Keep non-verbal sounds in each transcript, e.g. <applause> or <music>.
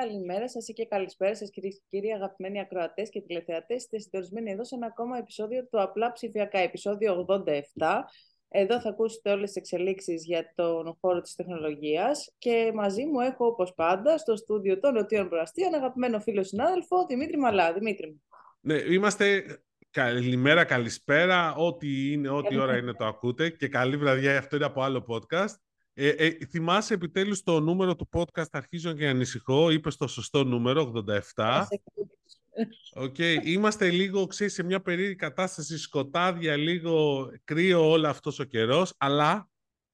καλημέρα σας και καλησπέρα σας, κυρίες και κύριοι, αγαπημένοι ακροατές και τηλεθεατές. Είστε συντονισμένοι εδώ σε ένα ακόμα επεισόδιο του Απλά Ψηφιακά, επεισόδιο 87. Εδώ θα ακούσετε όλες τις εξελίξεις για τον χώρο της τεχνολογίας. Και μαζί μου έχω, όπως πάντα, στο στούντιο των Νοτιών Προαστίων, αγαπημένο φίλο συνάδελφο Δημήτρη Μαλά. Δημήτρη. Ναι, είμαστε καλημέρα, καλησπέρα, ό,τι είναι, ό,τι ώρα είναι το ακούτε και καλή βραδιά, αυτό είναι από άλλο podcast. Ε, ε, θυμάσαι επιτέλους το νούμερο του podcast «Αρχίζω και ανησυχώ», είπες το σωστό νούμερο, 87. Okay. Είμαστε λίγο, ξέρεις, σε μια περίεργη κατάσταση, σκοτάδια, λίγο κρύο όλο αυτός ο καιρός, αλλά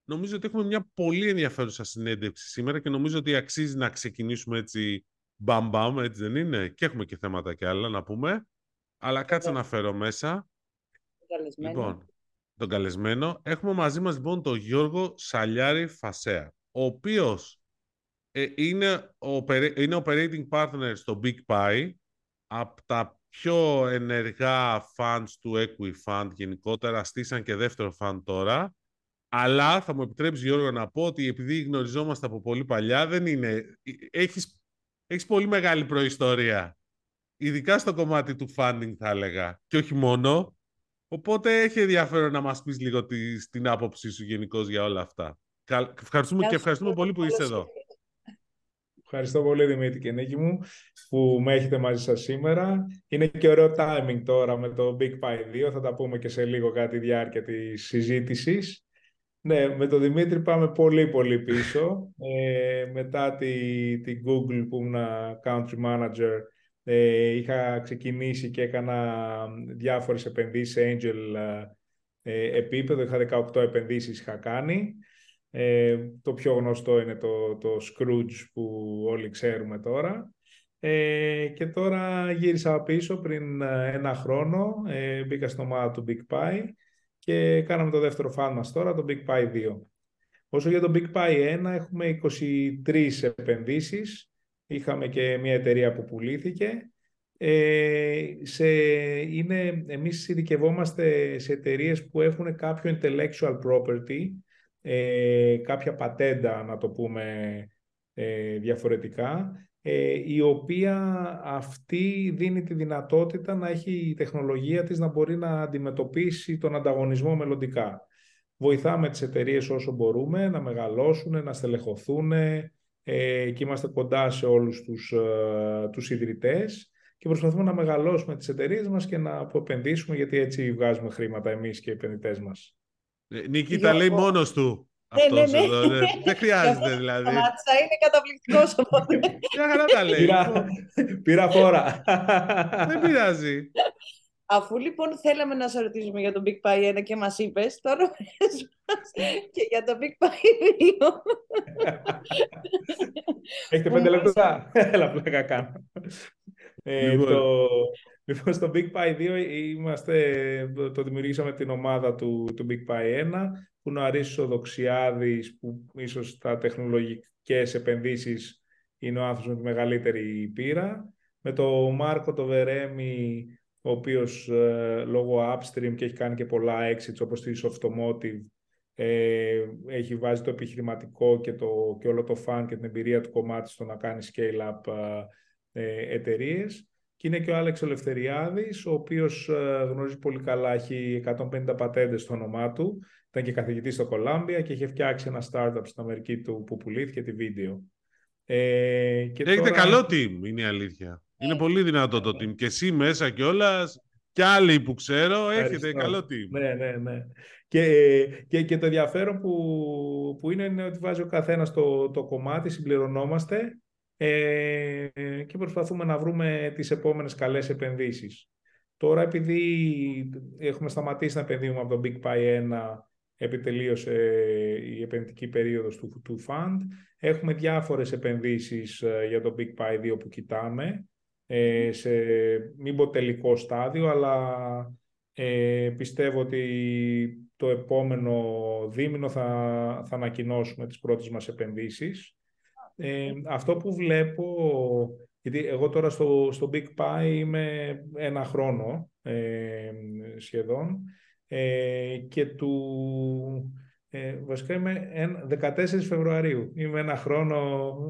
νομίζω ότι έχουμε μια πολύ ενδιαφέρουσα συνέντευξη σήμερα και νομίζω ότι αξίζει να ξεκινήσουμε έτσι μπαμ μπαμ, έτσι δεν είναι; Και έχουμε και θέματα και άλλα να πούμε. Αλλά κάτσε να φέρω μέσα. Λοιπόν, τον καλεσμένο. Έχουμε μαζί μας λοιπόν τον Γιώργο Σαλιάρη Φασέα, ο οποίος ε, είναι, είναι operating partner στο Big Pie, από τα πιο ενεργά fans του Equifund γενικότερα, στήσαν και δεύτερο fund τώρα. Αλλά θα μου επιτρέψεις Γιώργο να πω ότι επειδή γνωριζόμαστε από πολύ παλιά, δεν είναι... Ε, έχεις, έχεις πολύ μεγάλη προϊστορία. Ειδικά στο κομμάτι του funding θα έλεγα. Και όχι μόνο. Οπότε έχει ενδιαφέρον να μας πεις λίγο τη, την άποψή σου γενικώ για όλα αυτά. Ευχαριστούμε και ευχαριστούμε πολύ που είσαι εδώ. Ευχαριστώ πολύ Δημήτρη και Νίκη μου που με έχετε μαζί σας σήμερα. Είναι και ωραίο timing τώρα με το Big Pie 2. Θα τα πούμε και σε λίγο κάτι διάρκεια της συζήτησης. Ναι, με τον Δημήτρη πάμε πολύ πολύ πίσω. Ε, μετά τη, τη Google που ήμουν country manager ε, είχα ξεκινήσει και έκανα διάφορες επενδύσεις σε angel ε, επίπεδο. Είχα 18 επενδύσεις είχα κάνει. Ε, το πιο γνωστό είναι το, το Scrooge που όλοι ξέρουμε τώρα. Ε, και τώρα γύρισα πίσω πριν ε, ένα χρόνο, ε, μπήκα στο ομάδα του Big Pie και κάναμε το δεύτερο φαν μας τώρα, το Big Pie 2. Όσο για το Big Pie 1 έχουμε 23 επενδύσεις Είχαμε και μια εταιρεία που πουλήθηκε. Ε, σε, είναι, εμείς ειδικευόμαστε σε εταιρείες που έχουν κάποιο intellectual property, ε, κάποια πατέντα να το πούμε ε, διαφορετικά, ε, η οποία αυτή δίνει τη δυνατότητα να έχει η τεχνολογία της να μπορεί να αντιμετωπίσει τον ανταγωνισμό μελλοντικά. Βοηθάμε τις εταιρείες όσο μπορούμε να μεγαλώσουν, να στελεχωθούν, ε, και είμαστε κοντά σε όλους τους, ε, τους ιδρυτές και προσπαθούμε να μεγαλώσουμε τις εταιρείες μας και να επενδύσουμε γιατί έτσι βγάζουμε χρήματα εμείς και οι επενδυτές μας. Ε, Νίκη τα λέει μόνος του. Ναι, ναι, ναι. Εδώ, ναι. Δεν χρειάζεται δηλαδή. Μάτσα είναι καταπληκτικός οπότε. Μια χαρά τα λέει. Πήρα, πήρα φόρα. Δεν πειράζει. Αφού λοιπόν θέλαμε να σε ρωτήσουμε για τον Big Pie 1 και μας είπες, τώρα <laughs> και για τον Big Pie 2. Έχετε πέντε λεπτά. Έλα πλάκα κάνω. Ε, λοιπόν. το, λοιπόν, στο Big Pie 2 είμαστε, το δημιουργήσαμε την ομάδα του, του Big Pie 1, που είναι ο Αρίσης Οδοξιάδης, που ίσως στα τεχνολογικές επενδύσεις είναι ο άνθρωπος με τη μεγαλύτερη πείρα. Με το Μάρκο το Βερέμι, ο οποίος ε, λόγω upstream και έχει κάνει και πολλά exits όπως της Softomotive ε, έχει βάζει το επιχειρηματικό και, το, και όλο το fan και την εμπειρία του κομμάτι στο να κάνει scale-up ε, εταιρείες. Και είναι και ο Άλεξ Ελευθεριάδης, ο οποίος ε, γνωρίζει πολύ καλά, έχει 150 πατέντες στο όνομά του, ήταν και καθηγητής στο Columbia και είχε φτιάξει ένα startup στην Αμερική του που πουλήθηκε τη βίντεο. Ε, και Έχετε τώρα... καλό team, είναι η αλήθεια. Είναι ε, πολύ δυνατό το team. Και εσύ μέσα κιόλας και άλλοι που ξέρω έχετε καλό team. Ναι, ναι, ναι. Και, και, και το ενδιαφέρον που, που είναι, είναι ότι βάζει ο καθένας το, το κομμάτι, συμπληρωνόμαστε ε, και προσπαθούμε να βρούμε τις επόμενες καλές επενδύσεις. Τώρα επειδή έχουμε σταματήσει να επενδύουμε από το Big Pie 1 επιτελείωσε η επενδυτική περίοδος του, του fund. Έχουμε διάφορες επενδύσεις ε, για το Big Pie 2 που κοιτάμε ε, σε μην πω τελικό στάδιο, αλλά ε, πιστεύω ότι το επόμενο δίμηνο θα, θα ανακοινώσουμε τις πρώτες μας επενδύσεις. Ε, αυτό που βλέπω, γιατί εγώ τώρα στο, στο Big Pie είμαι ένα χρόνο ε, σχεδόν ε, και του, Ε, βασικά είμαι 14 Φεβρουαρίου. Είμαι ένα χρόνο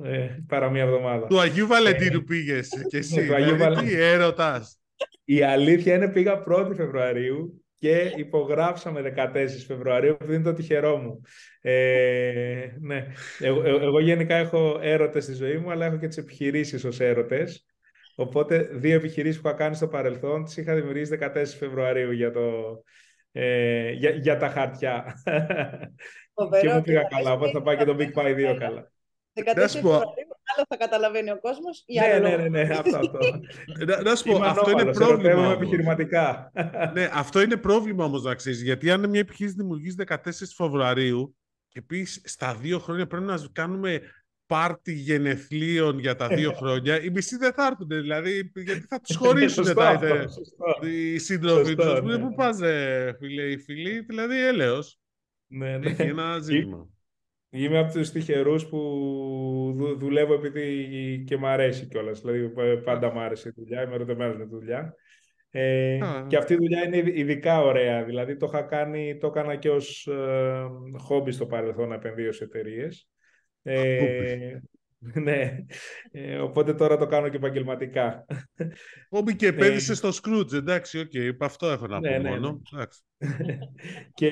ε, παρά μία εβδομάδα. Του Αγίου Βαλεντίνου ε, πήγες και εσύ. Ναι, δηλαδή, Αγίου τι έρωτας. Η αλήθεια είναι πήγα 1η Φεβρουαρίου και υπογράψαμε 14 Φεβρουαρίου, που είναι το τυχερό μου. Ε, ναι. Εγώ, εγώ, γενικά έχω έρωτες στη ζωή μου, αλλά έχω και τις επιχειρήσεις ως έρωτες. Οπότε δύο επιχειρήσεις που είχα κάνει στο παρελθόν τις είχα δημιουργήσει 14 Φεβρουαρίου για, το, ε, για, για τα χαρτιά. και μου πήγα καλά, οπότε θα πάει και το Big Pie 2 καλά. 14 Φεβρουαρίου, άλλο θα καταλαβαίνει ο κόσμος. Ναι, ναι, ναι, ναι, αυτό. αυτό. να, σου πω, αυτό είναι πρόβλημα. επιχειρηματικά. ναι, αυτό είναι πρόβλημα όμως να ξέρεις. Γιατί αν μια επιχείρηση δημιουργήσει 14 Φεβρουαρίου και πεις στα δύο χρόνια πρέπει να κάνουμε πάρτι γενεθλίων για τα δύο χρόνια, οι μισοί δεν θα έρθουν. Δηλαδή, γιατί θα τους <laughs> χωρίσουν τα οι σύντροφοι τους. Ναι. Πού πα, φίλε, οι φίλοι, δηλαδή έλεος. Ναι, ναι. Έχει ένα ζήτημα. Είμαι από τους τυχερούς που δουλεύω επειδή και μου αρέσει κιόλας. Δηλαδή πάντα μου άρεσε η δουλειά, είμαι ερωτευμένος με τη δουλειά. Ε, και αυτή η δουλειά είναι ειδικά ωραία. Δηλαδή το είχα κάνει, το έκανα και ως ε, χόμπι στο παρελθόν να επενδύω σε εταιρείες. Ε, ναι, ε, οπότε τώρα το κάνω και επαγγελματικά. Χόμπι και επένδυσε στο Scrooge, εντάξει, OK, okay, αυτό έχω να ναι, πω ναι, μόνο. Ναι. <laughs> και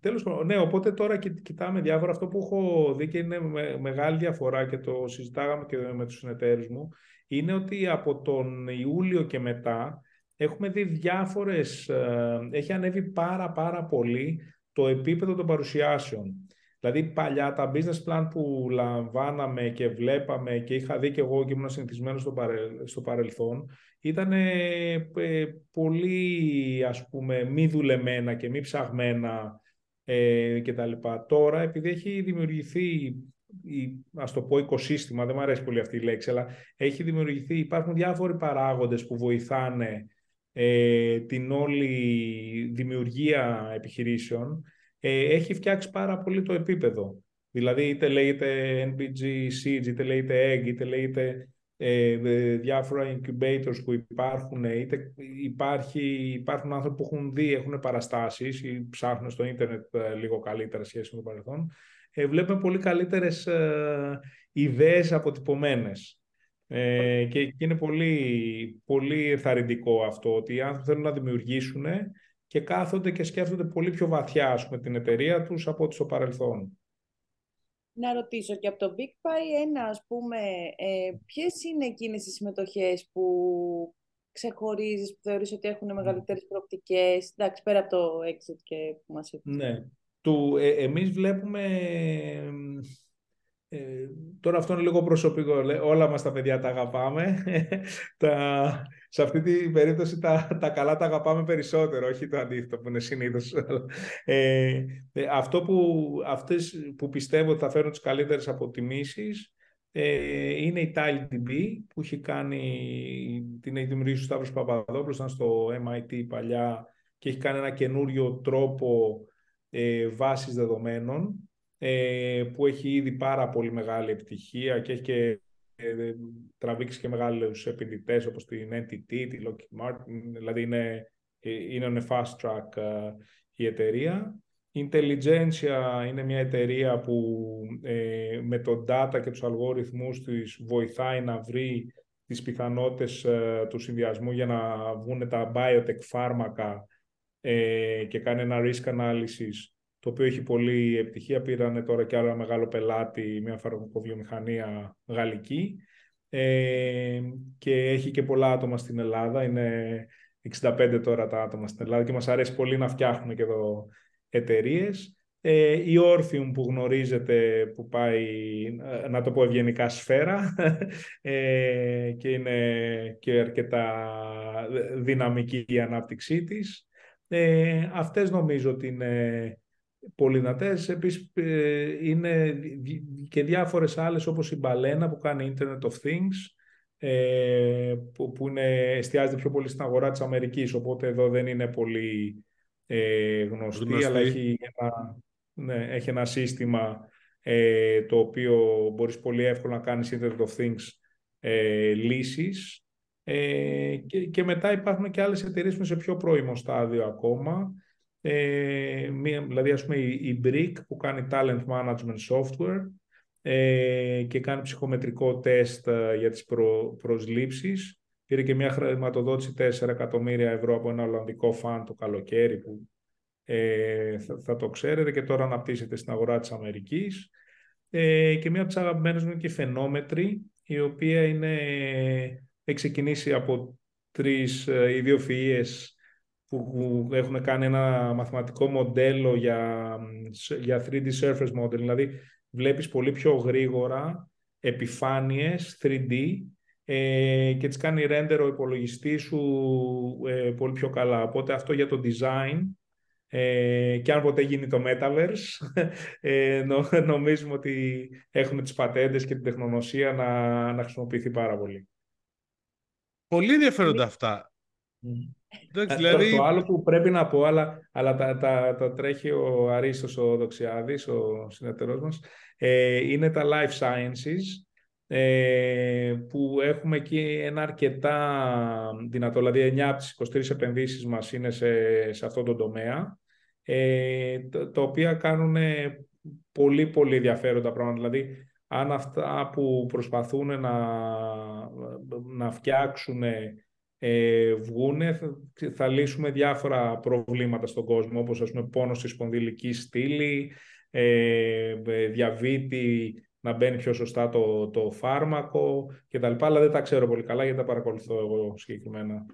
τέλος πάντων, ναι, οπότε τώρα κοιτάμε διάφορα. Αυτό που έχω δει και είναι μεγάλη διαφορά και το συζητάγαμε και με τους συνεταίρους μου, είναι ότι από τον Ιούλιο και μετά έχουμε δει διάφορες, ε, έχει ανέβει πάρα πάρα πολύ το επίπεδο των παρουσιάσεων. Δηλαδή παλιά τα business plan που λαμβάναμε και βλέπαμε και είχα δει και εγώ και ήμουν συνηθισμένος στο, στο παρελθόν ήταν ε, πολύ ας πούμε μη δουλεμένα και μη ψαγμένα ε, κτλ. Τώρα επειδή έχει δημιουργηθεί ας το πω οικοσύστημα, δεν μου αρέσει πολύ αυτή η λέξη, αλλά έχει δημιουργηθεί, υπάρχουν διάφοροι παράγοντες που βοηθάνε ε, την όλη δημιουργία επιχειρήσεων ε, έχει φτιάξει πάρα πολύ το επίπεδο. Δηλαδή είτε λέγεται NBG Seeds, είτε λέγεται Egg, είτε λέγεται ε, διάφορα incubators που υπάρχουν, είτε υπάρχει, υπάρχουν άνθρωποι που έχουν δει, έχουν παραστάσεις ή ψάχνουν στο ίντερνετ ε, λίγο καλύτερα σχέση με το παρελθόν. Ε, βλέπουμε πολύ καλύτερες ε, ιδέες αποτυπωμένες. Ε, και είναι πολύ, πολύ εθαρρυντικό αυτό, ότι οι άνθρωποι θέλουν να δημιουργήσουν και κάθονται και σκέφτονται πολύ πιο βαθιά ας πούμε, την εταιρεία τους από ό,τι στο παρελθόν. Να ρωτήσω και από το Big Pie ένα, ας πούμε, ε, ποιες είναι εκείνες οι συμμετοχές που ξεχωρίζεις, που θεωρείς ότι έχουν μεγαλύτερες προοπτικές, εντάξει, πέρα από το exit και που μας είπες. Ναι. Του, ε, εμείς βλέπουμε ε, τώρα αυτό είναι λίγο προσωπικό. Όλα μας τα παιδιά τα αγαπάμε. <laughs> τα, σε αυτή την περίπτωση τα, τα καλά τα αγαπάμε περισσότερο, όχι το αντίθετο που είναι συνήθως. Ε, ε, αυτό που, αυτές που πιστεύω ότι θα φέρουν τις καλύτερες αποτιμήσεις ε, είναι η TileDB που έχει κάνει, την έχει δημιουργήσει ο Σταύρος Παπαδόπουλος, ήταν στο MIT παλιά και έχει κάνει ένα καινούριο τρόπο ε, βάσης δεδομένων ε, που έχει ήδη πάρα πολύ μεγάλη επιτυχία και έχει και ε, τραβήξεις και μεγάλους επενδυτές όπως την NTT, τη Lockheed Martin, δηλαδή είναι, ε, είναι fast track ε, η εταιρεία. Intelligentsia είναι μια εταιρεία που ε, με το data και τους αλγόριθμούς της βοηθάει να βρει τις πιθανότητες του συνδυασμού για να βγουν τα biotech φάρμακα και κάνει ένα risk analysis το οποίο έχει πολύ επιτυχία. Πήρανε τώρα και άλλο μεγάλο πελάτη, μια φαρμακοβιομηχανία γαλλική ε, και έχει και πολλά άτομα στην Ελλάδα. Είναι 65 τώρα τα άτομα στην Ελλάδα και μας αρέσει πολύ να φτιάχνουμε και εδώ εταιρείες. Ε, η Orpheum που γνωρίζετε που πάει, να το πω ευγενικά, σφαίρα <laughs> ε, και είναι και αρκετά δυναμική η ανάπτυξή της. Ε, αυτές νομίζω ότι είναι πολύ δυνατές. Επίσης ε, είναι και διάφορες άλλες όπως η Μπαλένα που κάνει Internet of Things ε, που, που είναι, εστιάζεται πιο πολύ στην αγορά της Αμερικής οπότε εδώ δεν είναι πολύ ε, γνωστή, αλλά έχει ένα, ναι, έχει ένα σύστημα ε, το οποίο μπορείς πολύ εύκολα να κάνεις Internet of Things ε, λύσεις. Ε, και, και μετά υπάρχουν και άλλες εταιρείες που είναι σε πιο πρώιμο στάδιο ακόμα ε, μία, δηλαδή ας πούμε η, η Brick που κάνει talent management software ε, και κάνει ψυχομετρικό τεστ ε, για τις προ, προσλήψεις. Πήρε και μια χρηματοδότηση 4 εκατομμύρια ευρώ από ένα Ολλανδικό φαν το καλοκαίρι που ε, θα, θα, το ξέρετε και τώρα αναπτύσσεται στην αγορά της Αμερικής. Ε, και μία από τις αγαπημένες μου είναι και η Φαινόμετρη, η οποία είναι, έχει ξεκινήσει από τρεις ε, ιδιοφυΐες που έχουν κάνει ένα μαθηματικό μοντέλο για, για 3D surface model, δηλαδή βλέπεις πολύ πιο γρήγορα επιφάνειες 3D ε, και τις κάνει render ο υπολογιστής σου ε, πολύ πιο καλά. Οπότε αυτό για το design ε, και αν ποτέ γίνει το Metaverse, <laughs> ε, νομίζουμε ότι έχουμε τις πατέντες και την τεχνονοσία να, να χρησιμοποιηθεί πάρα πολύ. Πολύ ενδιαφέροντα αυτά. Ε, δηλαδή... Το, άλλο που πρέπει να πω, αλλά, αλλά τα, τα, τα τρέχει ο Αρίστος ο Δοξιάδης, ο συνεταιρός μας, ε, είναι τα life sciences, ε, που έχουμε εκεί ένα αρκετά δυνατό, δηλαδή 9 από τις 23 επενδύσεις μας είναι σε, σε αυτό το τομέα, ε, το, τα οποία κάνουν πολύ πολύ ενδιαφέροντα πράγματα. Δηλαδή, αν αυτά που προσπαθούν να, να φτιάξουν ε, βγούνε, θα, λύσουμε διάφορα προβλήματα στον κόσμο, όπως ας πούμε πόνος στη σπονδυλική στήλη, ε, διαβήτη, να μπαίνει πιο σωστά το, το φάρμακο κτλ. Αλλά δεν τα ξέρω πολύ καλά γιατί τα παρακολουθώ εγώ συγκεκριμένα.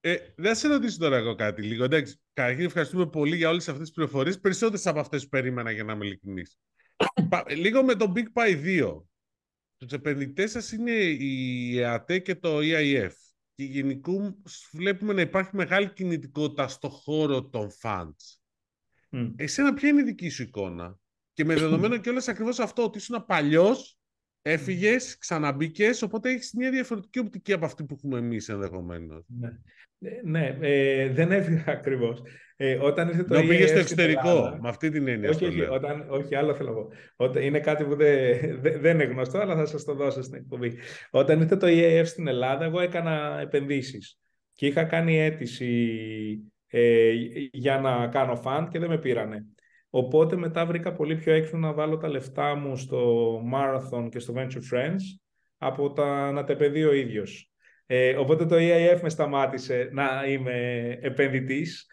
Ε, δεν σε ρωτήσω τώρα εγώ κάτι λίγο. Εντάξει, καταρχήν ευχαριστούμε πολύ για όλες αυτές τις πληροφορίες. Περισσότερες από αυτές που περίμενα για να είμαι ειλικρινής. <coughs> λίγο με το Big Pie 2. Τους επενδυτές σας είναι η ΕΑΤΕ και το EIF και γενικού βλέπουμε να υπάρχει μεγάλη κινητικότητα στο χώρο των fans. Mm. Εσένα ποια είναι η δική σου εικόνα; Και με δεδομένο <clears throat> και όλες ακριβώς αυτό ότι ήσουν παλιός, έφυγες, ξαναμπήκες, οπότε έχεις μια διαφορετική οπτική από αυτή που έχουμε εμείς ενδεχομένως. Ναι. Ε, ναι, ε, δεν έφυγα ακριβώς. Ε, όταν ήρθε το EAF πήγε στο εξωτερικό, Ελλάδα, με αυτή την έννοια. Όχι, όχι, όταν, όχι, άλλο θέλω να πω. Όταν, είναι κάτι που δεν, δεν είναι γνωστό, αλλά θα σας το δώσω στην εκπομπή. Όταν ήρθε το EAF στην Ελλάδα, εγώ έκανα επενδύσεις. Και είχα κάνει αίτηση ε, για να κάνω φαντ και δεν με πήρανε. Οπότε μετά βρήκα πολύ πιο έξω να βάλω τα λεφτά μου στο Marathon και στο Venture Friends από τα, να τα επενδύω ο ίδιος. Ε, οπότε το EIF με σταμάτησε να είμαι επενδυτής.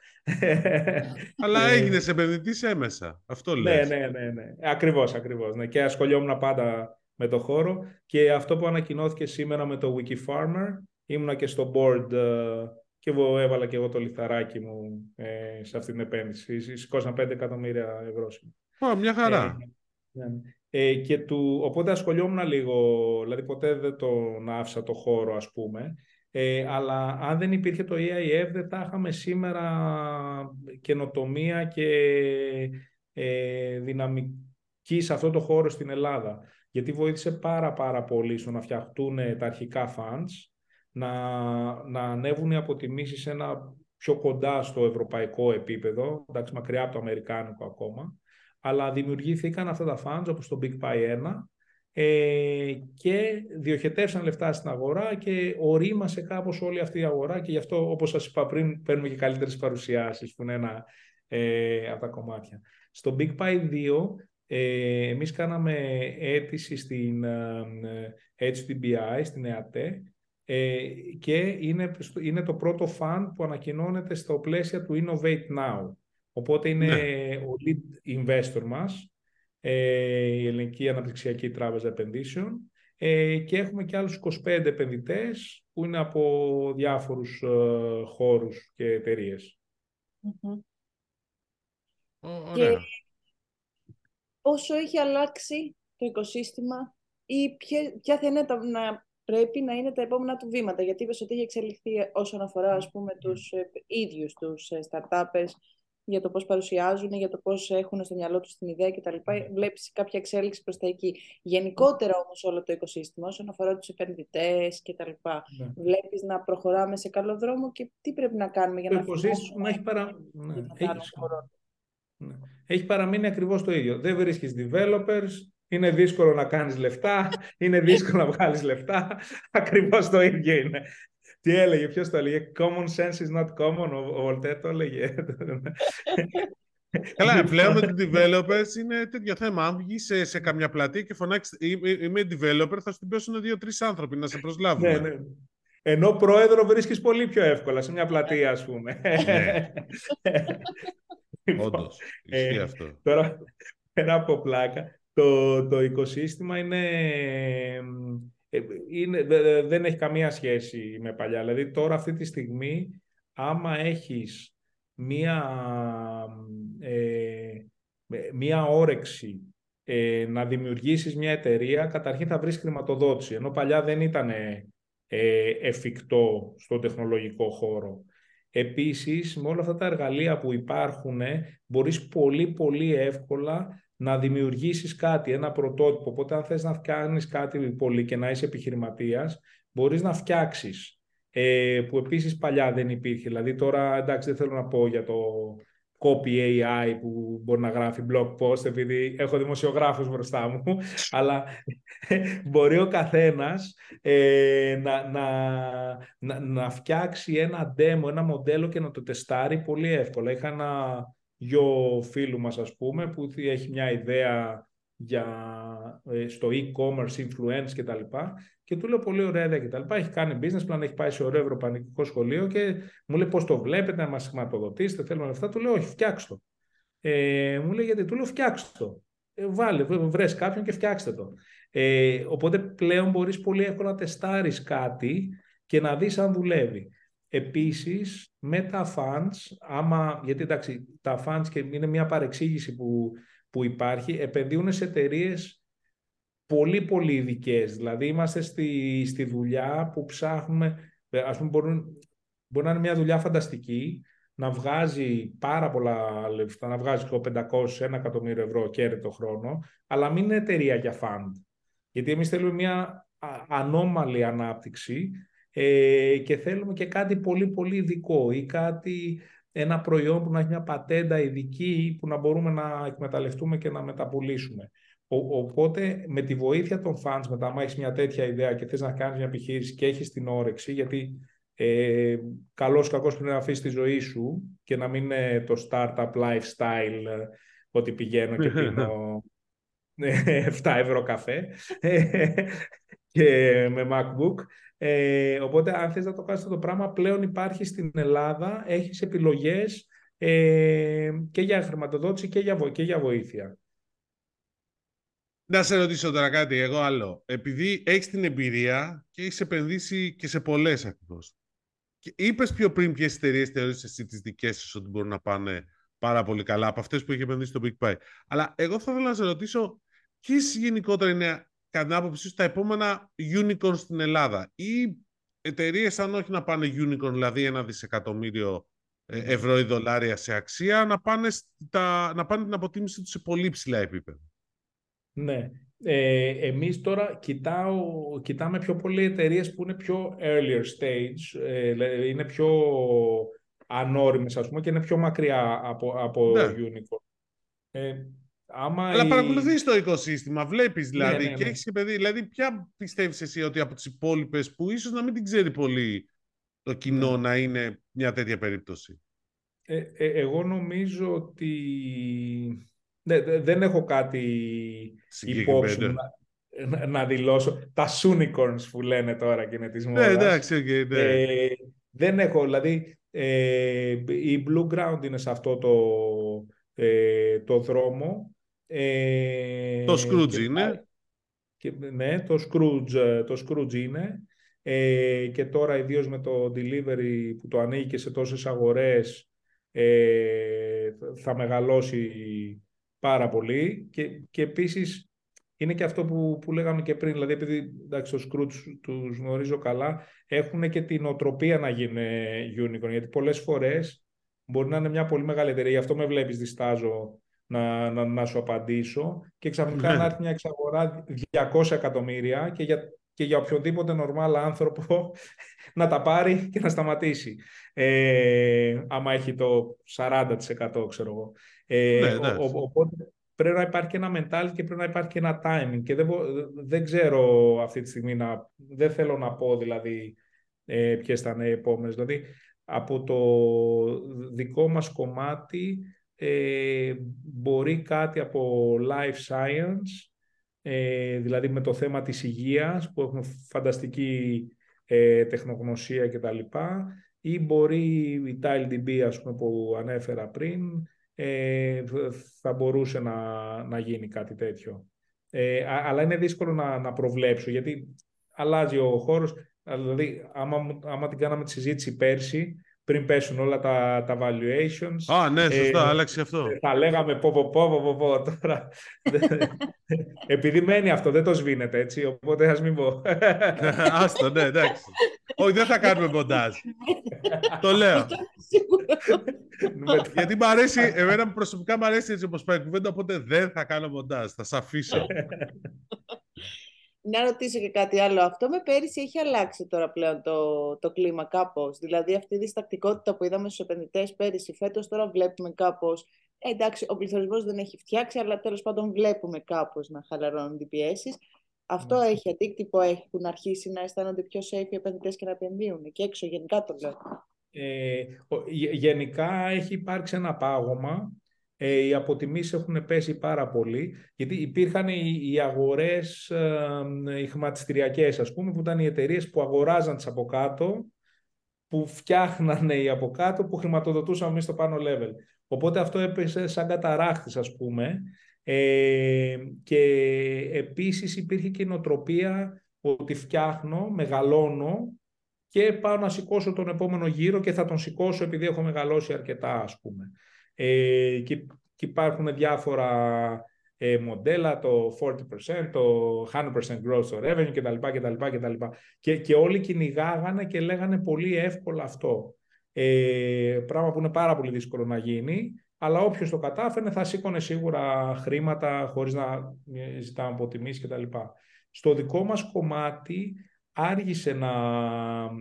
Αλλά ε, έγινες επενδυτής έμεσα. Αυτό λες. Ναι, ναι, ναι. ναι. Ακριβώς, ακριβώς. Ναι. Και ασχολιόμουν πάντα με το χώρο. Και αυτό που ανακοινώθηκε σήμερα με το Wikifarmer, ήμουνα και στο board ε, και εγώ έβαλα και εγώ το λιθαράκι μου ε, σε αυτή την επένδυση. Σηκώσαν 5 εκατομμύρια ευρώ. Ω, μια χαρά. ναι. ναι. Ε, και του, οπότε ασχολιόμουν λίγο, δηλαδή ποτέ δεν τον άφησα το χώρο ας πούμε, ε, αλλά αν δεν υπήρχε το EIF δεν θα είχαμε σήμερα καινοτομία και ε, δυναμική σε αυτό το χώρο στην Ελλάδα. Γιατί βοήθησε πάρα πάρα πολύ στο να φτιαχτούν τα αρχικά funds, να, να ανέβουν οι αποτιμήσεις ένα πιο κοντά στο ευρωπαϊκό επίπεδο, εντάξει μακριά από το αμερικάνικο ακόμα, αλλά δημιουργήθηκαν αυτά τα funds όπως το Big Pie 1 ε, και διοχετεύσαν λεφτά στην αγορά και ορίμασε κάπως όλη αυτή η αγορά και γι' αυτό όπως σας είπα πριν παίρνουμε και καλύτερες παρουσιάσεις που είναι ένα ε, από τα κομμάτια. Στο Big Pie 2 ε, εμείς κάναμε αίτηση στην ε, HDBI, στην ΕΑΤΕ ε, και είναι, είναι το πρώτο fund που ανακοινώνεται στο πλαίσιο του Innovate Now. Οπότε είναι ναι. ο lead investor μας, ε, η Ελληνική Αναπτυξιακή Τράπεζα Επενδύσεων ε, και έχουμε και άλλους 25 επενδυτές που είναι από διάφορους ε, χώρους και εταιρείες. Και όσο έχει αλλάξει το οικοσύστημα ή ποια, θα είναι τα, να πρέπει να είναι τα επόμενα του βήματα; Γιατί είπες ότι έχει εξελιχθεί όσον αφορά ας πούμε, τους ε, ίδιους τους startups για το πώς παρουσιάζουν, για το πώς έχουν στο μυαλό τους την ιδέα κτλ. Βλέπεις κάποια εξέλιξη προς τα εκεί. Γενικότερα όμως όλο το οικοσύστημα, όσον αφορά τους επενδυτές κτλ. Ναι. Βλέπεις να προχωράμε σε καλό δρόμο και τι πρέπει να κάνουμε για το να... Το οικοσύστημα έχει, παρα... ναι. έχει... ναι. έχει παραμείνει ακριβώς το ίδιο. Δεν βρίσκεις developers, είναι δύσκολο να κάνεις λεφτά, είναι δύσκολο να βγάλεις λεφτά. Ακριβώς το ίδιο είναι. Τι έλεγε, ποιος το έλεγε, common sense is not common, ο, ο Voltaire το έλεγε. <laughs> Καλά, πλέον με τους developers είναι τέτοιο θέμα. Αν βγει σε, σε καμιά πλατεία και φωνάξεις Είμαι developer, θα σου πέσουν δύο-τρεις άνθρωποι να σε προσλάβουν. ναι, ναι. Ενώ πρόεδρο βρίσκεις πολύ πιο εύκολα σε μια πλατεία, ας πούμε. Ναι. <laughs> Όντως, ισχύει αυτό. Τώρα, πέρα από πλάκα, το, το οικοσύστημα είναι, είναι, δεν έχει καμία σχέση με παλιά. Δηλαδή τώρα αυτή τη στιγμή, άμα έχεις μία, ε, μία όρεξη ε, να δημιουργήσεις μια εταιρεία, καταρχήν θα βρεις χρηματοδότηση. Ενώ παλιά δεν ήταν ε, εφικτό στο τεχνολογικό χώρο. Επίσης, με όλα αυτά τα εργαλεία που υπάρχουν, μπορείς πολύ πολύ εύκολα να δημιουργήσεις κάτι, ένα πρωτότυπο. Οπότε, αν θες να κάνεις κάτι πολύ και να είσαι επιχειρηματίας, μπορείς να φτιάξεις, ε, που επίσης παλιά δεν υπήρχε. Δηλαδή, τώρα, εντάξει, δεν θέλω να πω για το copy AI που μπορεί να γράφει blog post επειδή έχω δημοσιογράφους μπροστά μου, <laughs> αλλά μπορεί ο καθένας ε, να, να, να, φτιάξει ένα demo, ένα μοντέλο και να το τεστάρει πολύ εύκολα. Είχα ένα γιο φίλου μας, ας πούμε, που έχει μια ιδέα για, ε, στο e-commerce, influence κτλ. Και του λέω πολύ ωραία ιδέα κτλ. Έχει κάνει business plan, έχει πάει σε ωραίο ευρωπαϊκό σχολείο και μου λέει πώς το βλέπετε, να μας χρηματοδοτήσετε, θέλουμε αυτά. Του λέω όχι, φτιάξτε το. Ε, μου λέει γιατί, του λέω φτιάξτε το. Ε, βάλε, βρες κάποιον και φτιάξτε το. Ε, οπότε πλέον μπορείς πολύ εύκολα να τεστάρεις κάτι και να δεις αν δουλεύει. Επίσης, με τα funds, άμα, γιατί εντάξει, τα funds και είναι μια παρεξήγηση που, που υπάρχει, επενδύουν σε εταιρείες πολύ πολύ ειδικές. Δηλαδή είμαστε στη, στη δουλειά που ψάχνουμε, ας πούμε μπορούν, μπορεί να είναι μια δουλειά φανταστική, να βγάζει πάρα πολλά λεφτά, να βγάζει 500, 1 εκατομμύριο ευρώ κέρδη το χρόνο, αλλά μην είναι εταιρεία για fund. Γιατί εμείς θέλουμε μια ανώμαλη ανάπτυξη ε, και θέλουμε και κάτι πολύ πολύ ειδικό ή κάτι, ένα προϊόν που να έχει μια πατέντα ειδική που να μπορούμε να εκμεταλλευτούμε και να μεταπολίσουμε. οπότε με τη βοήθεια των fans, μετά άμα έχεις μια τέτοια ιδέα και θες να κάνεις μια επιχείρηση και έχεις την όρεξη, γιατί ε, καλός κακός πρέπει να αφήσεις τη ζωή σου και να μην είναι το startup lifestyle ε, ότι πηγαίνω και <laughs> πίνω 7 ευρώ καφέ <laughs> και με MacBook. Ε, οπότε αν θες να το κάνεις αυτό το πράγμα πλέον υπάρχει στην Ελλάδα, έχεις επιλογές ε, και για χρηματοδότηση και για, και για βοήθεια. Να σε ρωτήσω τώρα κάτι, εγώ άλλο. Επειδή έχεις την εμπειρία και έχεις επενδύσει και σε πολλές ακριβώς. Και είπες πιο πριν ποιες εταιρείες θεωρείς εσύ τις δικές σου ότι μπορούν να πάνε πάρα πολύ καλά από αυτές που έχει επενδύσει το Big Pie. Αλλά εγώ θα ήθελα να σε ρωτήσω ποιες γενικότερα είναι κατά την άποψή σου τα επόμενα unicorn στην Ελλάδα ή εταιρείες αν όχι να πάνε unicorn, δηλαδή ένα δισεκατομμύριο ε, ευρώ ή δολάρια σε αξία, να πάνε, στα, να πάνε την αποτίμηση τους σε πολύ ψηλά επίπεδα. Ναι. Ε, εμείς τώρα κοιτάω, κοιτάμε πιο πολλοί εταιρείες που είναι πιο earlier stage, ε, είναι πιο ανώριμες ας πούμε και είναι πιο μακριά από, από ναι. unicorn. Ε, άμα Αλλά η... παρακολουθείς το οικοσύστημα, βλέπεις ναι, δηλαδή ναι, ναι, και έχεις και παιδί. Δηλαδή ποια πιστεύεις εσύ ότι από τις υπόλοιπες που ίσως να μην την ξέρει πολύ το κοινό ναι. να είναι μια τέτοια περίπτωση; Ε, ε, εγώ νομίζω ότι ναι, δεν έχω κάτι υπόψη να, να, δηλώσω. Τα unicorns που λένε τώρα και είναι της μόδας. Ναι, εντάξει, okay, ναι. Ε, δεν έχω, δηλαδή ε, η Blue Ground είναι σε αυτό το, ε, το δρόμο. Ε, το Scrooge είναι. Και, ναι, το Scrooge, το Scrooge είναι. Ε, και τώρα ιδίως με το delivery που το ανήκει σε τόσες αγορές ε, θα μεγαλώσει πάρα πολύ και, και επίσης είναι και αυτό που, που λέγαμε και πριν, δηλαδή επειδή εντάξει, το Scrooge τους γνωρίζω καλά, έχουν και την οτροπία να γίνουν unicorn, γιατί πολλές φορές μπορεί να είναι μια πολύ μεγάλη εταιρεία, γι' αυτό με βλέπεις διστάζω να, να, να σου απαντήσω και ξαφνικά ναι. να έρθει μια εξαγορά 200 εκατομμύρια και για, και για οποιοδήποτε νορμάλ άνθρωπο <laughs> να τα πάρει και να σταματήσει. Ε, άμα έχει το 40% ξέρω εγώ. Ε, ναι, οπότε πρέπει να υπάρχει και ένα mentality και πρέπει να υπάρχει και ένα timing. Και δεν, δεν ξέρω αυτή τη στιγμή να. Δεν θέλω να πω δηλαδή ε, ποιες θα είναι οι επόμενες. Δηλαδή, από το δικό μας κομμάτι ε, μπορεί κάτι από life science, ε, δηλαδή με το θέμα της υγείας, που έχουμε φανταστική ε, τεχνογνωσία κτλ. Ή μπορεί η TileDB, ας πούμε, που ανέφερα πριν, ε, θα μπορούσε να, να γίνει κάτι τέτοιο. Ε, αλλά είναι δύσκολο να, να προβλέψω, γιατί αλλάζει ο χώρος. Δηλαδή, άμα, άμα την κάναμε τη συζήτηση πέρσι, πριν πέσουν όλα τα, τα valuations. Α, ναι, σωστά, ε, άλλαξε αυτό. Θα λέγαμε πω, πω, πω, πω, πω, τώρα. <laughs> Επειδή μένει αυτό, δεν το σβήνεται, έτσι, οπότε ας μην πω. <laughs> Άστο, ναι, εντάξει. Όχι, δεν θα κάνουμε μοντάζ. το λέω. Γιατί μου αρέσει, εμένα προσωπικά μου αρέσει έτσι όπως πάει κουβέντα, οπότε δεν θα κάνω μοντάζ, θα σε αφήσω. <laughs> Να ρωτήσω και κάτι άλλο. Αυτό με πέρυσι έχει αλλάξει τώρα πλέον το, το κλίμα κάπως; Δηλαδή αυτή η διστακτικότητα που είδαμε στους επενδυτές πέρυσι, φέτος τώρα βλέπουμε κάπως. Ε, εντάξει, ο πληθωρισμός δεν έχει φτιάξει, αλλά τέλος πάντων βλέπουμε κάπως να χαλαρώνουν οι πιέσεις. Αυτό ναι. έχει αντίκτυπο, έχουν αρχίσει να αισθάνονται πιο safe οι επενδυτές και να επενδύουν. Και έξω, γενικά το λέω. Ε, γενικά έχει υπάρξει ένα πάγωμα ε, οι αποτιμήσεις έχουν πέσει πάρα πολύ, γιατί υπήρχαν οι, οι αγορές, ε, οι χρηματιστηριακές, ας πούμε, που ήταν οι εταιρείες που αγοράζαν τις από κάτω, που φτιάχνανε οι από κάτω, που χρηματοδοτούσαν εμείς στο πάνω level. Οπότε αυτό έπεσε σαν καταράχτης, ας πούμε. Ε, και επίσης υπήρχε και η νοοτροπία ότι φτιάχνω, μεγαλώνω και πάω να σηκώσω τον επόμενο γύρο και θα τον σηκώσω επειδή έχω μεγαλώσει αρκετά, ας πούμε. Ε, και, και υπάρχουν διάφορα ε, μοντέλα, το 40%, το 100% growth στο revenue κτλ. κτλ, κτλ. Και, και όλοι κυνηγάγανε και λέγανε πολύ εύκολα αυτό. Ε, πράγμα που είναι πάρα πολύ δύσκολο να γίνει, αλλά όποιος το κατάφερνε θα σήκωνε σίγουρα χρήματα χωρίς να ε, ζητάμε αποτιμήσεις κτλ. Στο δικό μας κομμάτι άργησε να,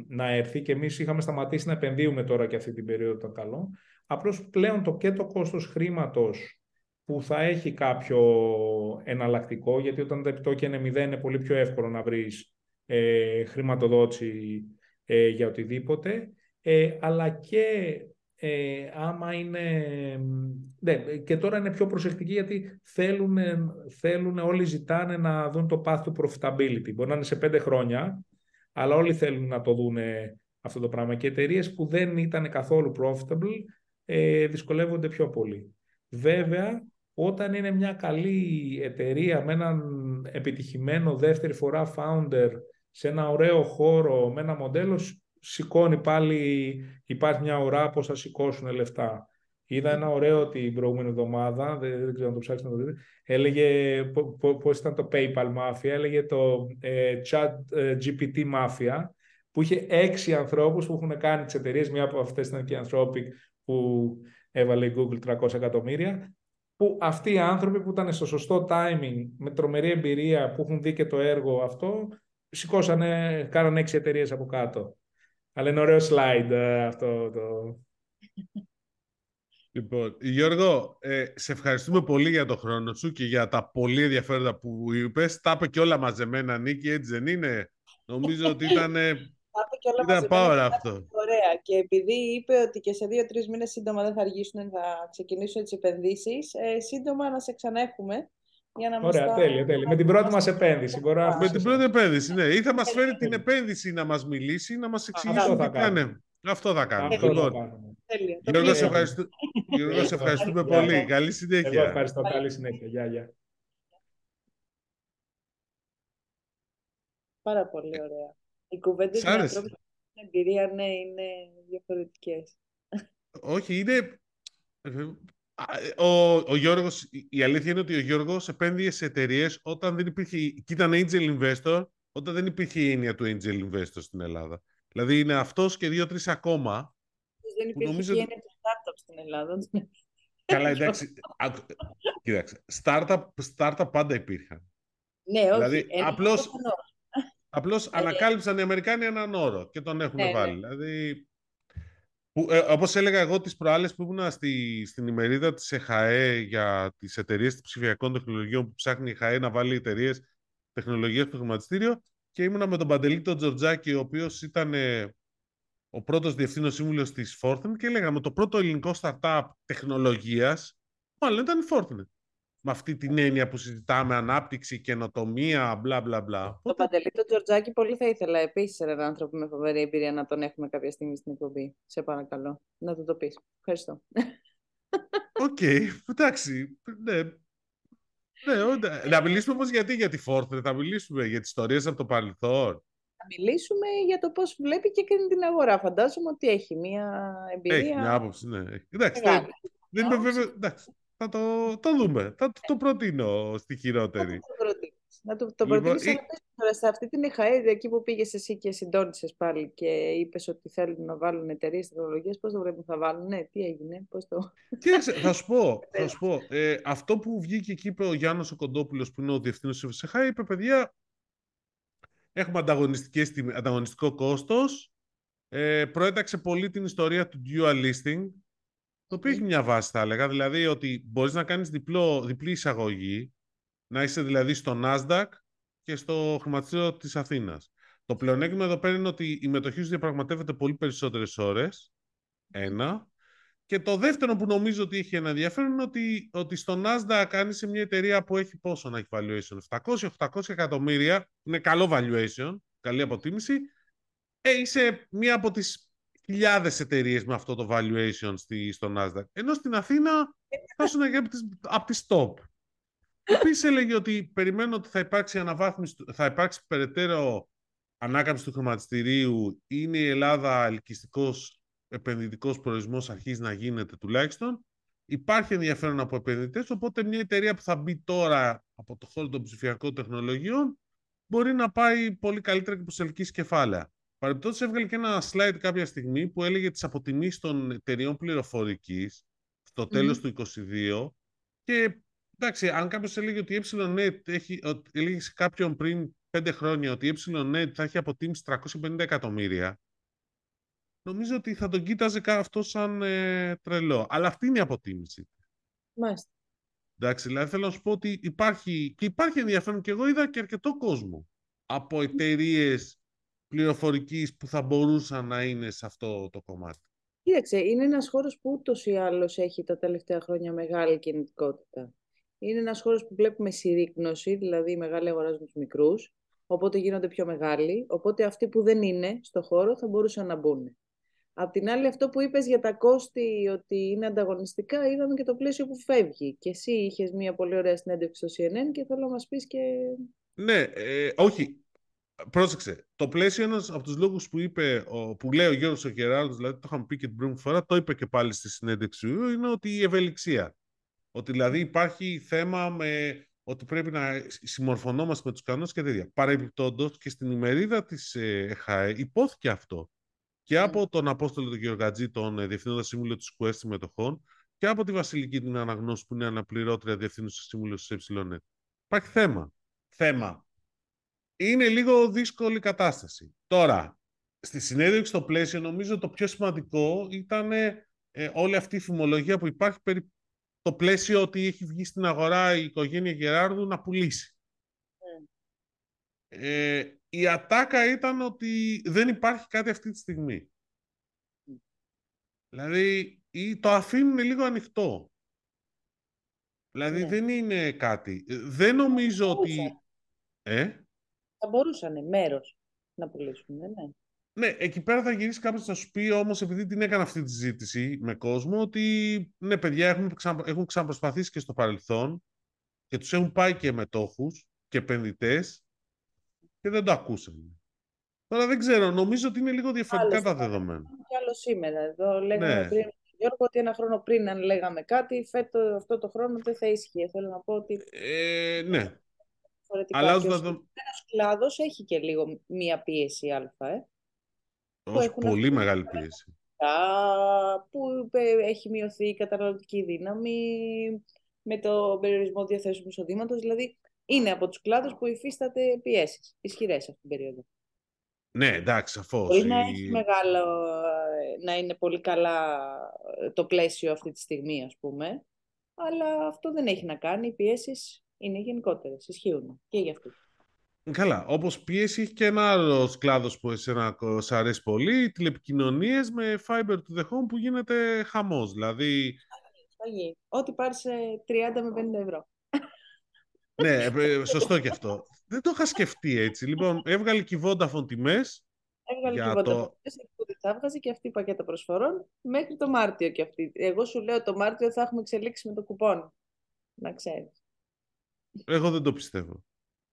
να έρθει και εμείς είχαμε σταματήσει να επενδύουμε τώρα και αυτή την περίοδο το καλό. Απλώς πλέον το και το κόστος χρήματος που θα έχει κάποιο εναλλακτικό, γιατί όταν τα επιτόκια είναι μηδέν είναι πολύ πιο εύκολο να βρεις ε, χρηματοδότηση ε, για οτιδήποτε, ε, αλλά και ε, άμα είναι... Ναι, και τώρα είναι πιο προσεκτικοί γιατί θέλουν, θέλουν, όλοι ζητάνε να δουν το path to profitability. Μπορεί να είναι σε πέντε χρόνια, αλλά όλοι θέλουν να το δουν αυτό το πράγμα. Και εταιρείες που δεν ήταν καθόλου profitable ε, δυσκολεύονται πιο πολύ. Βέβαια, όταν είναι μια καλή εταιρεία με έναν επιτυχημένο δεύτερη φορά founder σε ένα ωραίο χώρο, με ένα μοντέλο, σηκώνει πάλι, υπάρχει μια ουρά πώς θα σηκώσουν λεφτά. Είδα ένα ωραίο την προηγούμενη εβδομάδα, δεν, δεν ξέρω να το ψάξετε να το δείτε, έλεγε πώς ήταν το PayPal Mafia, έλεγε το ε, Chat ε, GPT Mafia, που είχε έξι ανθρώπους που έχουν κάνει τις εταιρείες, μία από αυτές ήταν και η Anthropic, που έβαλε η Google 300 εκατομμύρια, που αυτοί οι άνθρωποι που ήταν στο σωστό timing, με τρομερή εμπειρία, που έχουν δει και το έργο αυτό, σηκώσανε, κάνανε έξι εταιρείες από κάτω. Αλλά είναι ωραίο slide ε, αυτό το... Λοιπόν, Γιώργο, ε, σε ευχαριστούμε πολύ για το χρόνο σου και για τα πολύ ενδιαφέροντα που είπες. Τα είπε και όλα μαζεμένα, Νίκη, έτσι δεν είναι; Νομίζω ότι <laughs> ήταν ήταν πάρα αυτό. Ωραία. Και επειδή είπε ότι και σε δύο-τρεις μήνες σύντομα δεν θα αργήσουν, θα ξεκινήσουν τι επενδύσεις, ε, σύντομα να σε ξαναέχουμε. Για να Ωραία, μας τέλεια, τέλεια. Με την πρώτη μας επένδυση. Μπορώ Με την πρώτη επένδυση, ναι. Ή θα μας φέρει την επένδυση να μας μιλήσει, να μας εξηγήσει τι κάνει. Αυτό θα κάνουμε. Αυτό λοιπόν, Γιώργο, σε, ευχαριστούμε, Γιώργο, σε ευχαριστούμε πολύ. Καλή συνέχεια. Εγώ ευχαριστώ. Καλή συνέχεια. Γεια, γεια. Πάρα πολύ ωραία. Οι κουβέντες με ανθρώπου με εμπειρία, ναι, είναι διαφορετικές. Όχι, είναι. Ο, ο Γιώργος, η αλήθεια είναι ότι ο Γιώργος επένδυε σε εταιρείες όταν δεν υπήρχε, και ήταν angel investor, όταν δεν υπήρχε η έννοια του angel investor στην Ελλάδα. Δηλαδή είναι αυτός και δύο-τρεις ακόμα. Δεν υπήρχε νομίζω... η έννοια του startup στην Ελλάδα. Καλά, <laughs> εντάξει. Κοίταξε. Startup, startup πάντα υπήρχαν. Ναι, όχι. Δηλαδή, απλώς, Απλώς ε, ανακάλυψαν οι Αμερικάνοι έναν όρο και τον έχουν ναι, βάλει. Ναι. Δηλαδή, ε, Όπως έλεγα εγώ τις προάλλες που ήμουν στη, στην ημερίδα της ΕΧΑΕ για τις εταιρείες ψηφιακών τεχνολογιών που ψάχνει η ΕΧΑΕ να βάλει εταιρείες τεχνολογίας στο χρηματιστήριο, και ήμουνα με τον Παντελή τον Τζορτζάκη, ο οποίος ήταν ε, ο πρώτος διευθύνων σύμβουλος της Fortnite και λέγαμε το πρώτο ελληνικό startup τεχνολογίας, μάλλον ήταν η Forthnet. Με αυτή την έννοια που συζητάμε, ανάπτυξη, καινοτομία, μπλα μπλα μπλα. Το Παντελή τον Τζορτζάκη πολύ θα ήθελα επίσης έναν άνθρωπο με φοβερή εμπειρία να τον έχουμε κάποια στιγμή στην εκπομπή. Σε παρακαλώ, να του το πεις. Ευχαριστώ. OK, okay, εντάξει. Ναι, ναι, να μιλήσουμε όμως γιατί για τη Forthnet, θα μιλήσουμε για τις ιστορίες από το παρελθόν. Θα μιλήσουμε για το πώς βλέπει και την αγορά. Φαντάζομαι ότι έχει μία εμπειρία. Έχει μια άποψη, ναι. Εντάξει, δεν, δεν είμαι βέβαιο. Εντάξει, θα το, το δούμε. Θα το, το προτείνω στη χειρότερη. Θα το να το, το λοιπόν, προτείνεις, η... σε αυτή την ΕΧΑΕΔ, εκεί που πήγες εσύ και συντόνισες πάλι και είπες ότι θέλουν να βάλουν εταιρείες τεχνολογίας, πώς το πρέπει θα βάλουν, ναι, τι έγινε, πώς το... Κοίταξε, θα σου πω, <laughs> θα σου πω ε, αυτό που βγήκε εκεί είπε ο Γιάννος ο Κοντόπουλος, που είναι ο διευθύνος της ΕΧΑΕ, είπε, παιδιά, έχουμε ανταγωνιστικό κόστος, ε, προέταξε πολύ την ιστορία του dual listing, το οποίο έχει μια βάση, θα έλεγα. Δηλαδή ότι μπορείς να κάνεις διπλό, διπλή εισαγωγή, να είσαι δηλαδή στο Nasdaq και στο χρηματιστήριο της Αθήνας. Το πλεονέκτημα εδώ πέρα είναι ότι η μετοχή σου διαπραγματεύεται πολύ περισσότερες ώρες. Ένα. Και το δεύτερο που νομίζω ότι έχει ένα ενδιαφέρον είναι ότι, ότι στο Nasdaq κάνει σε μια εταιρεία που έχει πόσο να έχει valuation. 700-800 εκατομμύρια. Είναι καλό valuation, καλή αποτίμηση. Ε, είσαι μία από τις χιλιάδες εταιρείες με αυτό το valuation στη, στο Nasdaq. Ενώ στην Αθήνα θα σου είναι από τις top. Επίση έλεγε ότι περιμένω ότι θα υπάρξει αναβάθμιση, θα υπάρξει περαιτέρω ανάκαμψη του χρηματιστηρίου. Είναι η Ελλάδα ελκυστικός επενδυτικός προορισμός, αρχίζει να γίνεται τουλάχιστον. Υπάρχει ενδιαφέρον από επενδυτές, οπότε μια εταιρεία που θα μπει τώρα από το χώρο των ψηφιακών τεχνολογιών μπορεί να πάει πολύ καλύτερα και προσελκύσει κεφάλαια. Παρεμπιπτόντως, έβγαλε και ένα slide κάποια στιγμή που έλεγε τις αποτιμήσεις των εταιρεών πληροφορικής στο τέλος του 2022 και εντάξει, αν κάποιος έλεγε ότι η ENET έχει, ότι έλεγε σε κάποιον πριν πέντε χρόνια ότι η ENET θα έχει αποτίμηση 350 εκατομμύρια, νομίζω ότι θα τον κοίταζε αυτό σαν ε, τρελό. Αλλά αυτή είναι η αποτίμηση. Μάλιστα. Εντάξει, δηλαδή θέλω να σου πω ότι υπάρχει, και υπάρχει ενδιαφέρον και εγώ είδα και αρκετό κόσμο από εταιρείες πληροφορικής που θα μπορούσαν να είναι σε αυτό το κομμάτι. Κοίταξε, είναι ένας χώρος που ούτως ή άλλως έχει τα τελευταία χρόνια μεγάλη κινητικότητα. Είναι ένας χώρος που βλέπουμε συρρήκνωση, δηλαδή οι μεγάλοι αγοράζουν τους μικρούς, οπότε γίνονται πιο μεγάλοι, οπότε αυτοί που δεν είναι στο χώρο θα μπορούσαν να μπουν. Απ' την άλλη, αυτό που είπες για τα κόστη, ότι είναι ανταγωνιστικά, είδαμε και το πλαίσιο που φεύγει. Και εσύ είχες μια πολύ ωραία συνέντευξη στο CNN και θέλω να μας πεις και... Ναι, ε, όχι. Πρόσεξε. Το πλαίσιο είναι από τους λόγους που είπε, που λέει ο Γιώργος ο δηλαδή το είχαμε πει και την προηγούμενη φορά, το είπε και πάλι στη συνέντευξη είναι ότι η ευελιξία. Ότι δηλαδή υπάρχει θέμα με ότι πρέπει να συμμορφωνόμαστε με τους κανόνες και τέτοια. Παρεμπιπτόντως και στην ημερίδα της ε, ΕΧΑΕ υπόθηκε αυτό. Και από ναι. τον Απόστολο τον Γεωργατζή, τον ε, Διευθύνοντα Σύμβουλο της ΚΟΕΣ Συμμετοχών, και από τη Βασιλική την Αναγνώση που είναι αναπληρώτρια Διευθύνουσα Σύμβουλο της ΕΕ. Υπάρχει θέμα. Θέμα. Είναι λίγο δύσκολη κατάσταση. Τώρα, στη συνέντευξη στο πλαίσιο, νομίζω το πιο σημαντικό ήταν ε, όλη αυτή η φημολογία που υπάρχει περί το πλαίσιο ότι έχει βγει στην αγορά η οικογένεια Γεράρδου να πουλήσει. Ναι. Ε, η ατάκα ήταν ότι δεν υπάρχει κάτι αυτή τη στιγμή. Δηλαδή, το αφήνουν λίγο ανοιχτό. Δηλαδή, ναι. δεν είναι κάτι. Δεν νομίζω ότι... Ε; Θα μπορούσαν μέρος να πουλήσουν, ναι. Ναι, εκεί πέρα θα γυρίσει κάποιος να σου πει όμως, επειδή την έκανα αυτή τη συζήτηση με κόσμο, ότι ναι, παιδιά έχουν, ξα... έχουν ξαναπροσπαθήσει και στο παρελθόν και τους έχουν πάει και μετόχους και επενδυτές και δεν το ακούσαν. Τώρα δεν ξέρω, νομίζω ότι είναι λίγο διαφορετικά τα δεδομένα. Κι άλλο σήμερα. Εδώ λέγαμε ναι. πριν, Γιώργο, ότι ένα χρόνο πριν αν λέγαμε κάτι, φέτο αυτό το χρόνο δεν θα ίσχυε. Θέλω να πω ότι... Ε, ναι. Αλλά ο Ένας κλάδος έχει και λίγο μία πίεση α, ε. Ως πολύ μεγάλη πίεση. Που έχει μειωθεί η καταναλωτική δύναμη με το περιορισμό διαθέσιμου εισοδήματος. Δηλαδή, είναι από τους κλάδους που υφίσταται πιέσεις ισχυρές αυτή την περίοδο. Ναι, εντάξει, σαφώς. Μπορεί να έχει μεγάλο, να είναι πολύ καλά το πλαίσιο αυτή τη στιγμή, ας πούμε, αλλά αυτό δεν έχει να κάνει. Οι πιέσεις είναι γενικότερες, ισχύουν και για αυτούς. Καλά, όπως πίεσης έχει και ένα άλλο κλάδος που εσένα σε αρέσει πολύ, τηλεπικοινωνίες με fiber to the home που γίνεται χαμός. Δηλαδή... Ό,τι πάρεις 30 με 50 ευρώ. ναι, ε, σωστό και αυτό. Δεν το είχα σκεφτεί έτσι. Λοιπόν, έβγαλε και η Vodafone τιμές. Έβγαλε και η Vodafone το... που θα έβγαζε και αυτή η πακέτα προσφορών μέχρι το Μάρτιο και αυτή. Εγώ σου λέω το Μάρτιο θα έχουμε εξελίξει με το κουπόν. Να ξέρεις. Εγώ δεν το πιστεύω.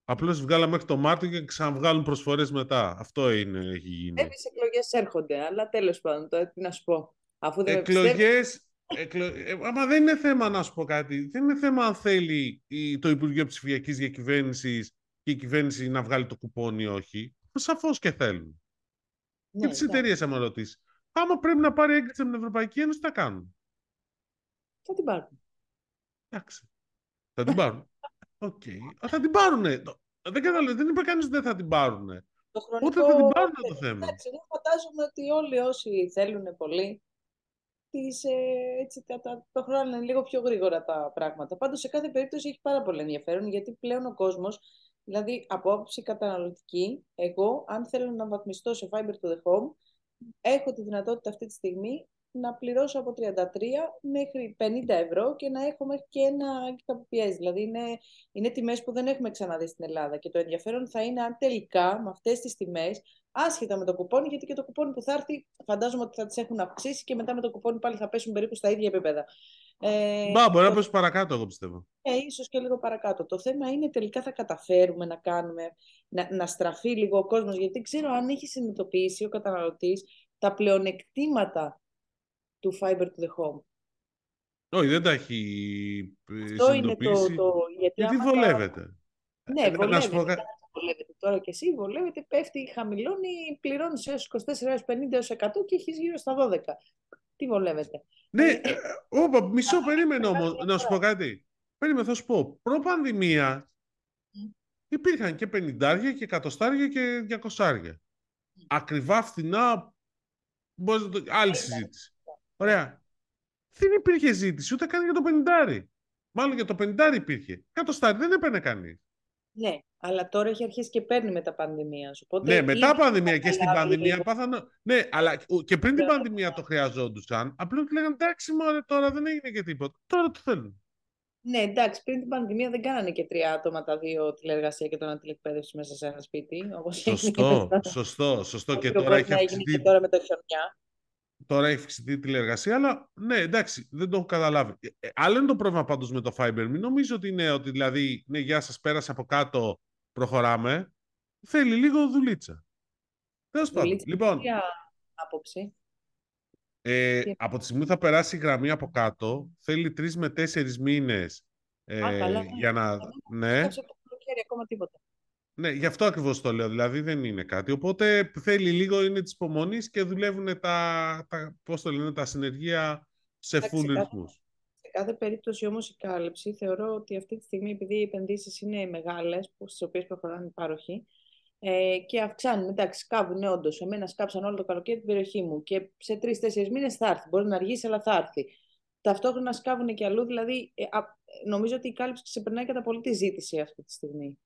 Απλώς βγάλαμε μέχρι το Μάρτιο και ξαναβγάλουν προσφορές μετά. Αυτό είναι, έχει γίνει. Κάποιε εκλογές έρχονται, αλλά τέλος πάντων, τώρα τι να σου πω. Αφού δεν εκλογές. Εκλο... Ε, άμα δεν είναι θέμα να σου πω κάτι. Δεν είναι θέμα αν θέλει το Υπουργείο Ψηφιακής Διακυβέρνησης και η κυβέρνηση να βγάλει το κουπόνι ή όχι. Σαφώς και θέλουν. Ναι, και τις εταιρείες, άμα ρωτήσεις. Άμα πρέπει να πάρει έγκριση από την Ευρωπαϊκή Ένωση, τι θα κάνουν. Θα την πάρουν. Εντάξει. Θα την πάρουν. OK. Okay. Θα την πάρουνε. Δεν καταλαβαίνω. Δεν είπε κανείς ότι δεν θα την πάρουνε. Το χρονικό... Ούτε θα την πάρουν το θέμα. Εντάξει, εγώ φαντάζομαι ότι όλοι όσοι θέλουν πολύ, τις, ε, έτσι, τα, τα, το χρόνο είναι λίγο πιο γρήγορα τα πράγματα. Πάντως σε κάθε περίπτωση έχει πάρα πολύ ενδιαφέρον, γιατί πλέον ο κόσμος, δηλαδή από άποψη καταναλωτική, εγώ αν θέλω να βαθμιστώ σε Fiber to the Home, έχω τη δυνατότητα αυτή τη στιγμή να πληρώσω από 33 μέχρι 50 ευρώ και να έχω μέχρι και ένα KPS. Δηλαδή είναι, είναι τιμές που δεν έχουμε ξαναδεί στην Ελλάδα. Και το ενδιαφέρον θα είναι αν τελικά με αυτές τις τιμές, άσχετα με το κουπόνι, γιατί και το κουπόνι που θα έρθει φαντάζομαι ότι θα τις έχουν αυξήσει και μετά με το κουπόνι πάλι θα πέσουν περίπου στα ίδια επίπεδα. Ε, Μπα, μπορεί να πέσει παρακάτω, εγώ πιστεύω. Ε, ίσως και λίγο παρακάτω. Το θέμα είναι τελικά θα καταφέρουμε να κάνουμε, να, να στραφεί λίγο ο κόσμος, γιατί ξέρω αν έχει συνειδητοποιήσει ο καταναλωτής τα πλεονεκτήματα του Fiber to the Home. Όχι, δεν τα έχει ε, Αυτό είναι το, το γιατί, γιατί βολεύεται. Ναι, ε, βολεύεται. Πω... βολεύεται. Τώρα και εσύ βολεύεται, πέφτει, χαμηλώνει, πληρώνεις έως 24 50 έως 100 και έχεις γύρω στα 12. Τι βολεύεται. Ναι, ε, όπα, μισό περίμενε όμως, να σου πω κάτι. Περίμενε, θα σου πω. Προ-πανδημία υπήρχαν και 50 και 100 και 200. Ακριβά φθηνά, μπορείς να το... άλλη συζήτηση. Ωραία. Δεν υπήρχε ζήτηση ούτε καν για το 50. Μάλλον για το 50 υπήρχε. Κάτω στάρι δεν έπαιρνε κανείς. Ναι, αλλά τώρα έχει αρχίσει και παίρνει μετά πανδημία. Οπότε ναι, μετά πανδημία και στην πανδημία πάθανε. Ναι, αλλά και πριν την πανδημία το χρειαζόντουσαν. Απλώς λέγανε εντάξει, μωρέ, τώρα δεν έγινε και τίποτα. Τώρα το θέλουν. Ναι, εντάξει, πριν την πανδημία δεν κάνανε και τρία άτομα τα δύο τηλεργασία και τον τηλεκπαίδευση μέσα σε ένα σπίτι. Όπως σωστό, σωστό, σωστό. Και τώρα έχει αυξηθεί. Και τώρα με το χιονιά τώρα έχει αυξηθεί τηλεεργασία, αλλά ναι, εντάξει, δεν το έχω καταλάβει. Ε, ε, άλλο είναι το πρόβλημα πάντως με το Fiber. Μην νομίζω ότι είναι ότι δηλαδή, ναι, γεια σας, πέρασε από κάτω, προχωράμε. Θέλει λίγο δουλίτσα. Τέλος πάντων. Λοιπόν, ποια άποψη; Ε, από τη στιγμή που θα περάσει η γραμμή από κάτω, θέλει τρεις με τέσσερις μήνες ε, για να. Ναι. Δεν ακόμα τίποτα. Ναι, γι' αυτό ακριβώς το λέω. Δηλαδή δεν είναι κάτι. Οπότε θέλει λίγο είναι της υπομονής και δουλεύουν τα, τα, πώς το λένε, τα συνεργεία σε full ρυθμούς. Σε κάθε περίπτωση όμως η κάλυψη θεωρώ ότι αυτή τη στιγμή επειδή οι επενδύσεις είναι μεγάλες, στις οποίες προχωράνε οι πάροχοι, ε, και αυξάνουν. Εντάξει, σκάβουν όντως. Εμένα σκάψαν όλο το καλοκαίρι την περιοχή μου και σε τρει-τέσσερι μήνες θα έρθει. Μπορεί να αργήσει, αλλά θα έρθει. Ταυτόχρονα σκάβουν και αλλού. Δηλαδή, ε, α, νομίζω ότι η κάλυψη ξεπερνάει κατά πολύ τη ζήτηση αυτή τη στιγμή.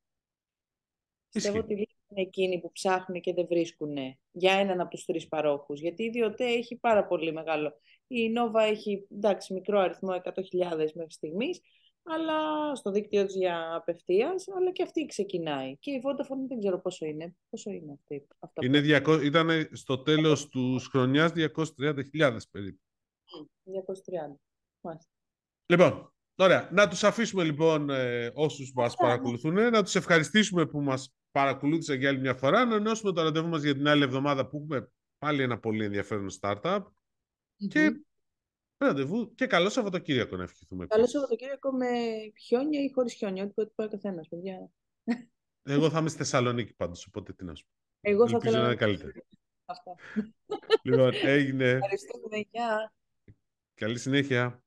Πιστεύω ότι είναι εκείνοι που ψάχνουν και δεν βρίσκουν για έναν από τους τρεις παρόχους. Γιατί η Ιδιωτέ έχει πάρα πολύ μεγάλο. Η Nova έχει εντάξει, μικρό αριθμό 100.000 μέχρι στιγμής, αλλά στο δίκτυο της για απευθείας, αλλά και αυτή ξεκινάει. Και η Vodafone δεν ξέρω πόσο είναι. Πόσο είναι αυτή. Αυτά είναι 200, ήταν στο τέλος τους χρονιάς 230.000 περίπου. 230. Μάλιστα. Λοιπόν, Ωραία. Να τους αφήσουμε λοιπόν ε, όσους μας παρακολουθούν, να τους ευχαριστήσουμε που μας παρακολούθησαν για άλλη μια φορά, να ενώσουμε το ραντεβού μας για την άλλη εβδομάδα που έχουμε πάλι ένα πολύ ενδιαφέρον startup και ραντεβού και καλό Σαββατοκύριακο να ευχηθούμε. Καλό Σαββατοκύριακο με χιόνια ή χωρίς χιόνια, ό,τι πάει ο καθένας, παιδιά. Εγώ θα είμαι στη Θεσσαλονίκη πάντως, οπότε τι να σου πω. Εγώ θα θέλω να είναι καλύτερο. Λοιπόν, έγινε. Ευχαριστούμε, γεια. Καλή συνέχεια.